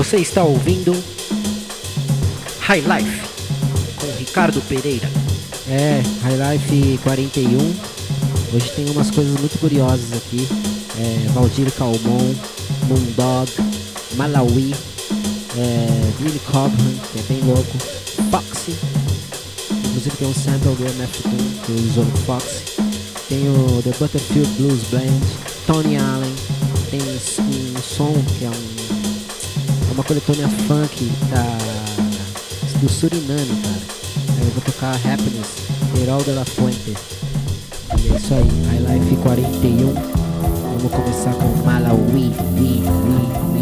Você está ouvindo High Life com Ricardo Pereira. É, High Life 41. Hoje tem umas coisas muito curiosas aqui. É, Valdir Calmon, Moondog, Malawi, é, Billy Cobham, que é bem louco, Foxy, inclusive tem um sample do MF Doom usou no Foxy. Tem o The Butterfield Blues Band, Tony Allen, tem um som que é um uma coletânea funk da, do Suriname, cara. Eu vou tocar Happiness, de la Fuente. E é isso aí, High Life 41. Vamos começar com Malawi. Wi, wi, wi.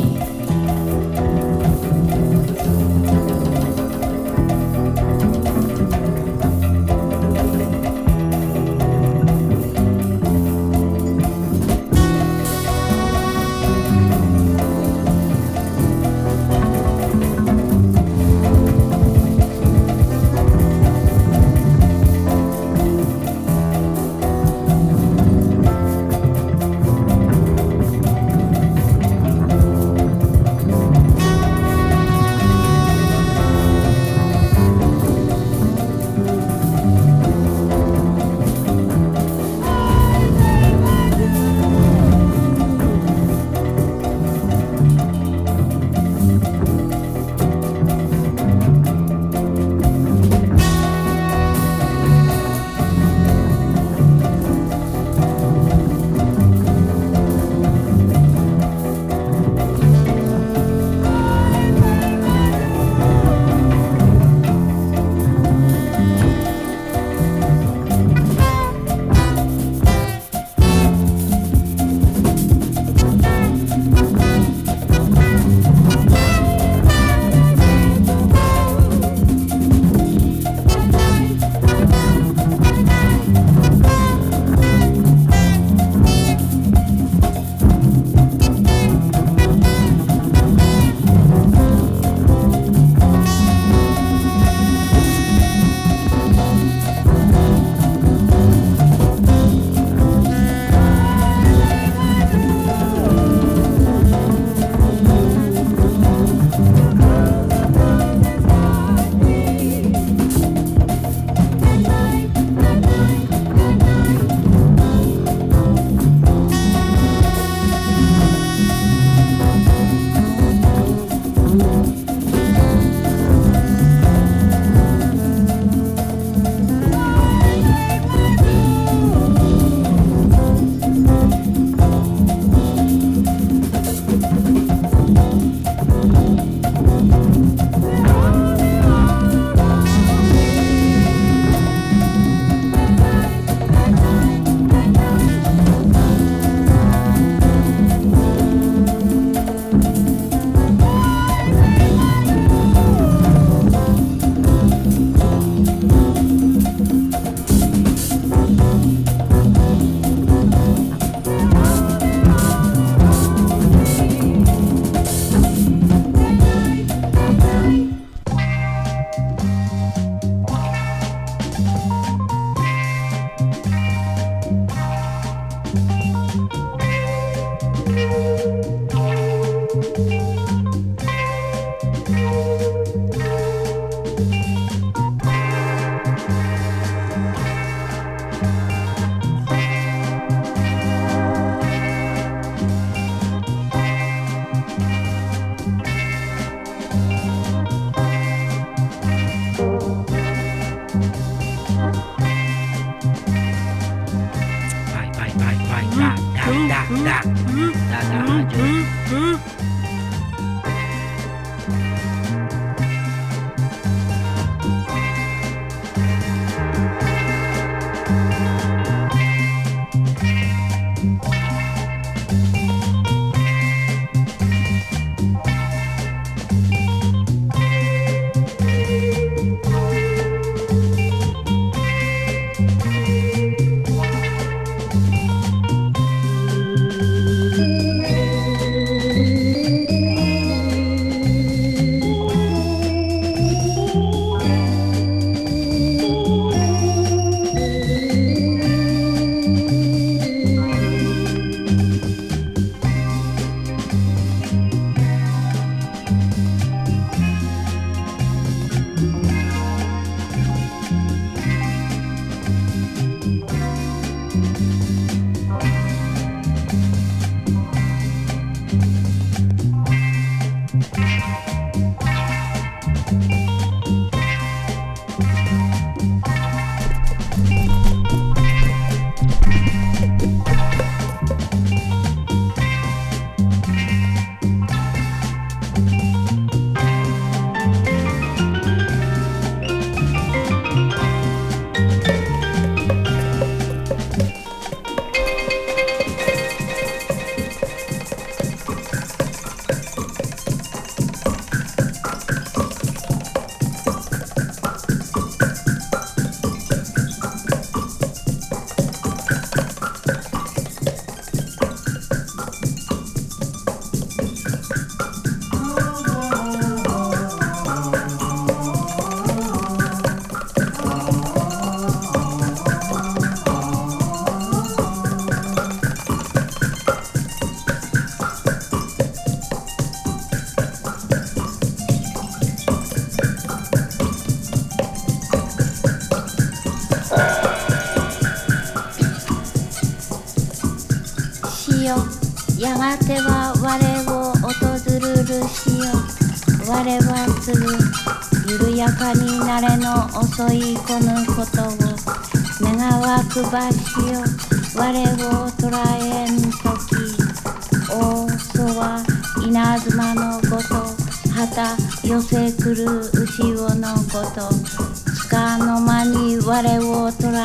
誘い込むことを願わくばしよ。我を捉えん時。大祖は稲妻のごと。旗寄せくる牛尾のこと。つかの間に我を捉え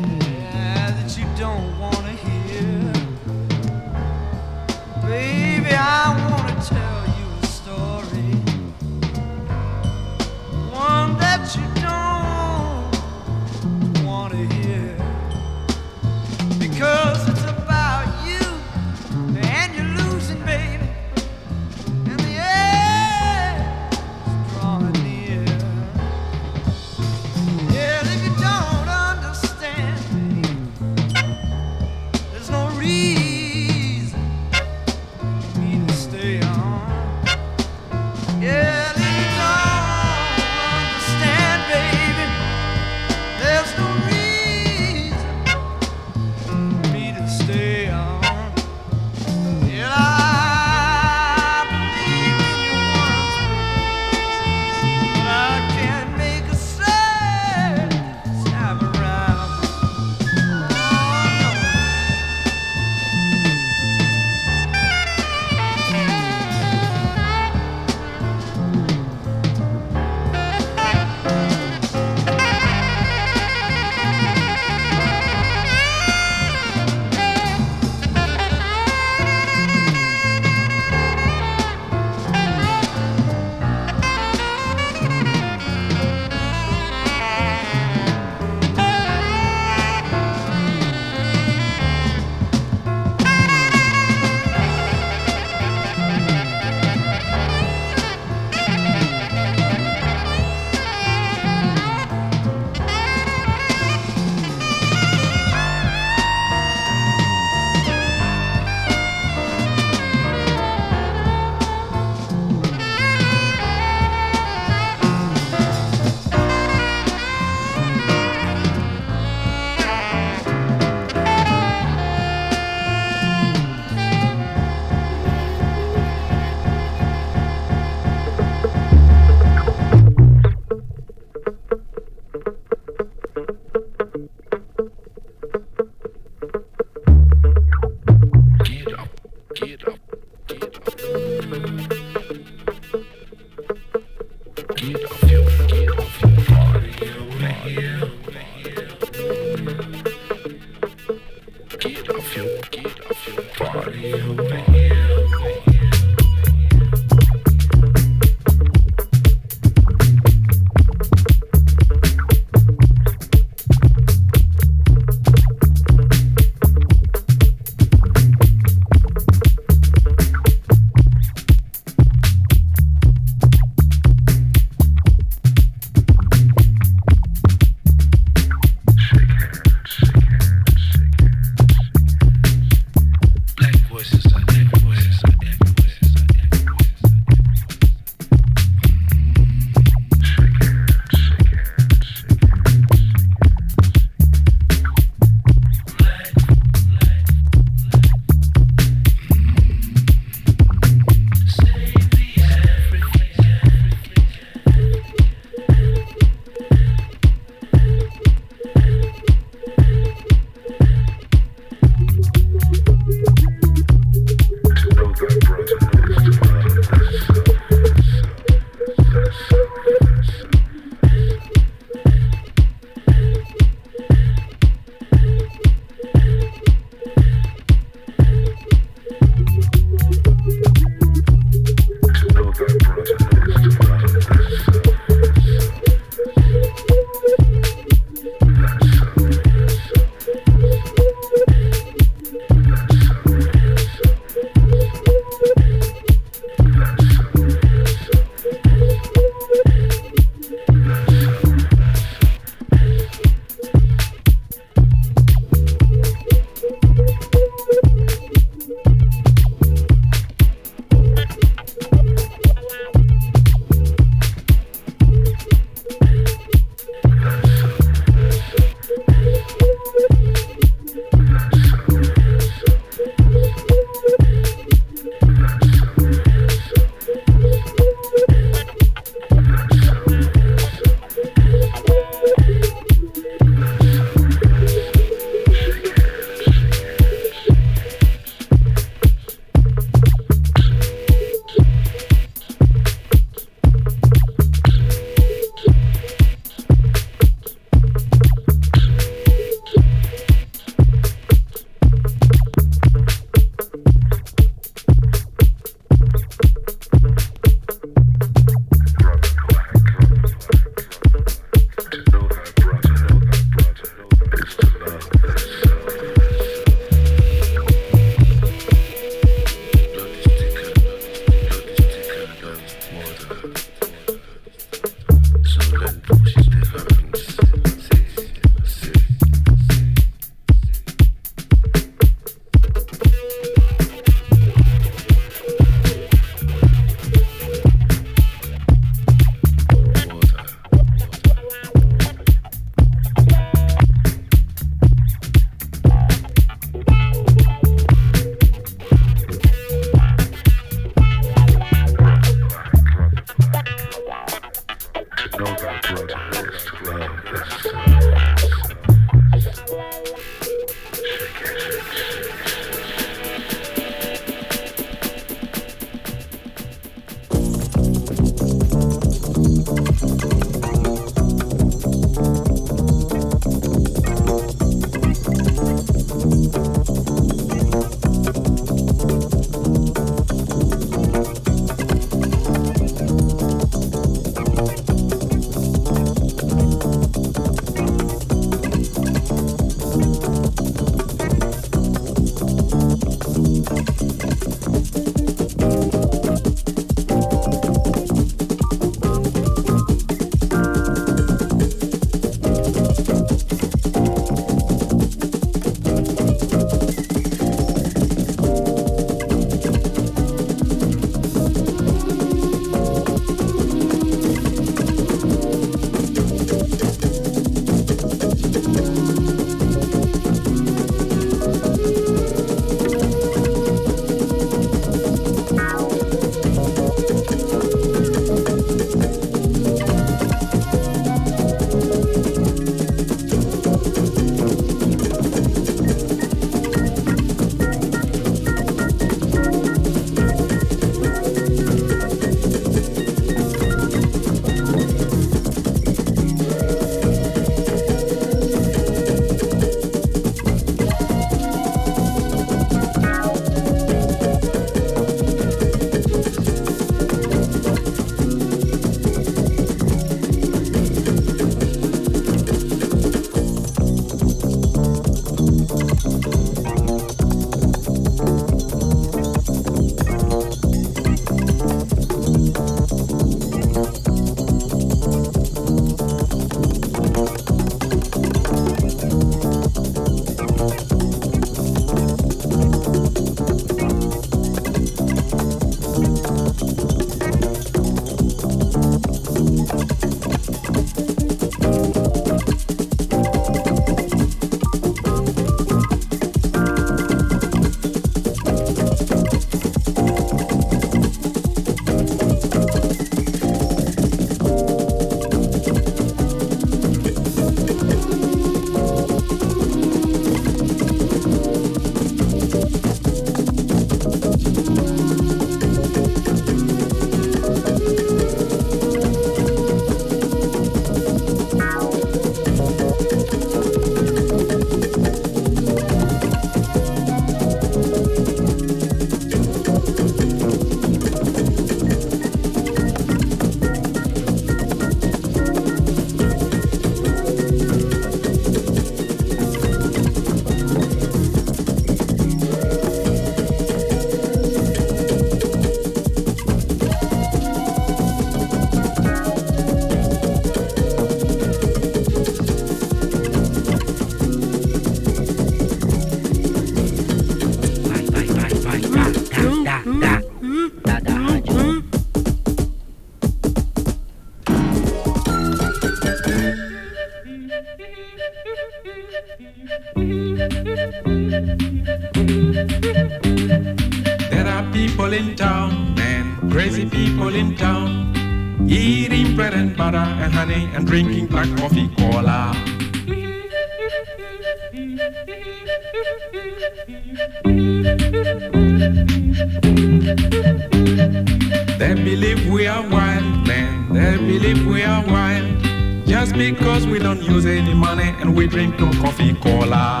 Just because we don't use any money and we drink no coffee cola.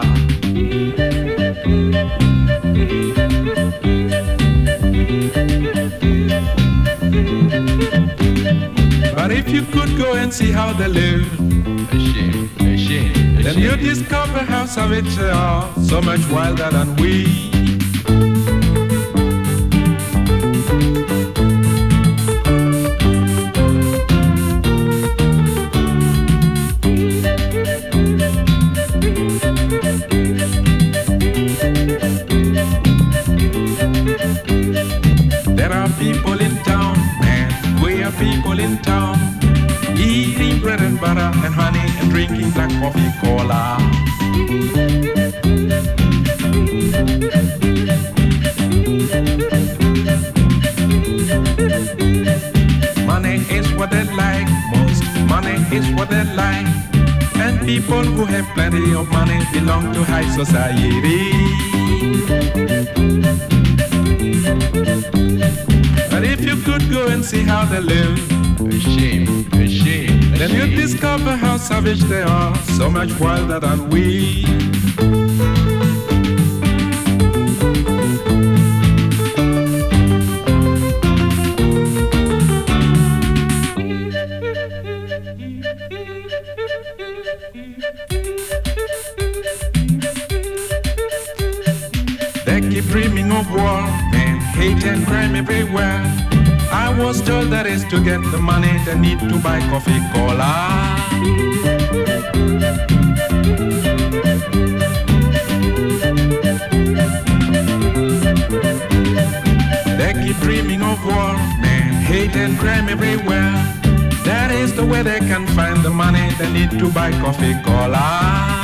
But if you could go and see how they live, shame, shame, shame, then you'd discover how savage they are, so much wilder than we. People in town, man, we are people in town, eating bread and butter and honey and drinking black coffee cola. Money is what they like most, money is what they like. And people who have plenty of money belong to high society. You could go and see how they live, A shame, a shame. a then you'd discover how savage they are, so much wilder than we. They keep dreaming of war and hate and crime everywhere. I was told that is to get the money they need to buy coffee cola. They keep dreaming of war, man, hate and crime everywhere. That is the way they can find the money they need to buy coffee cola.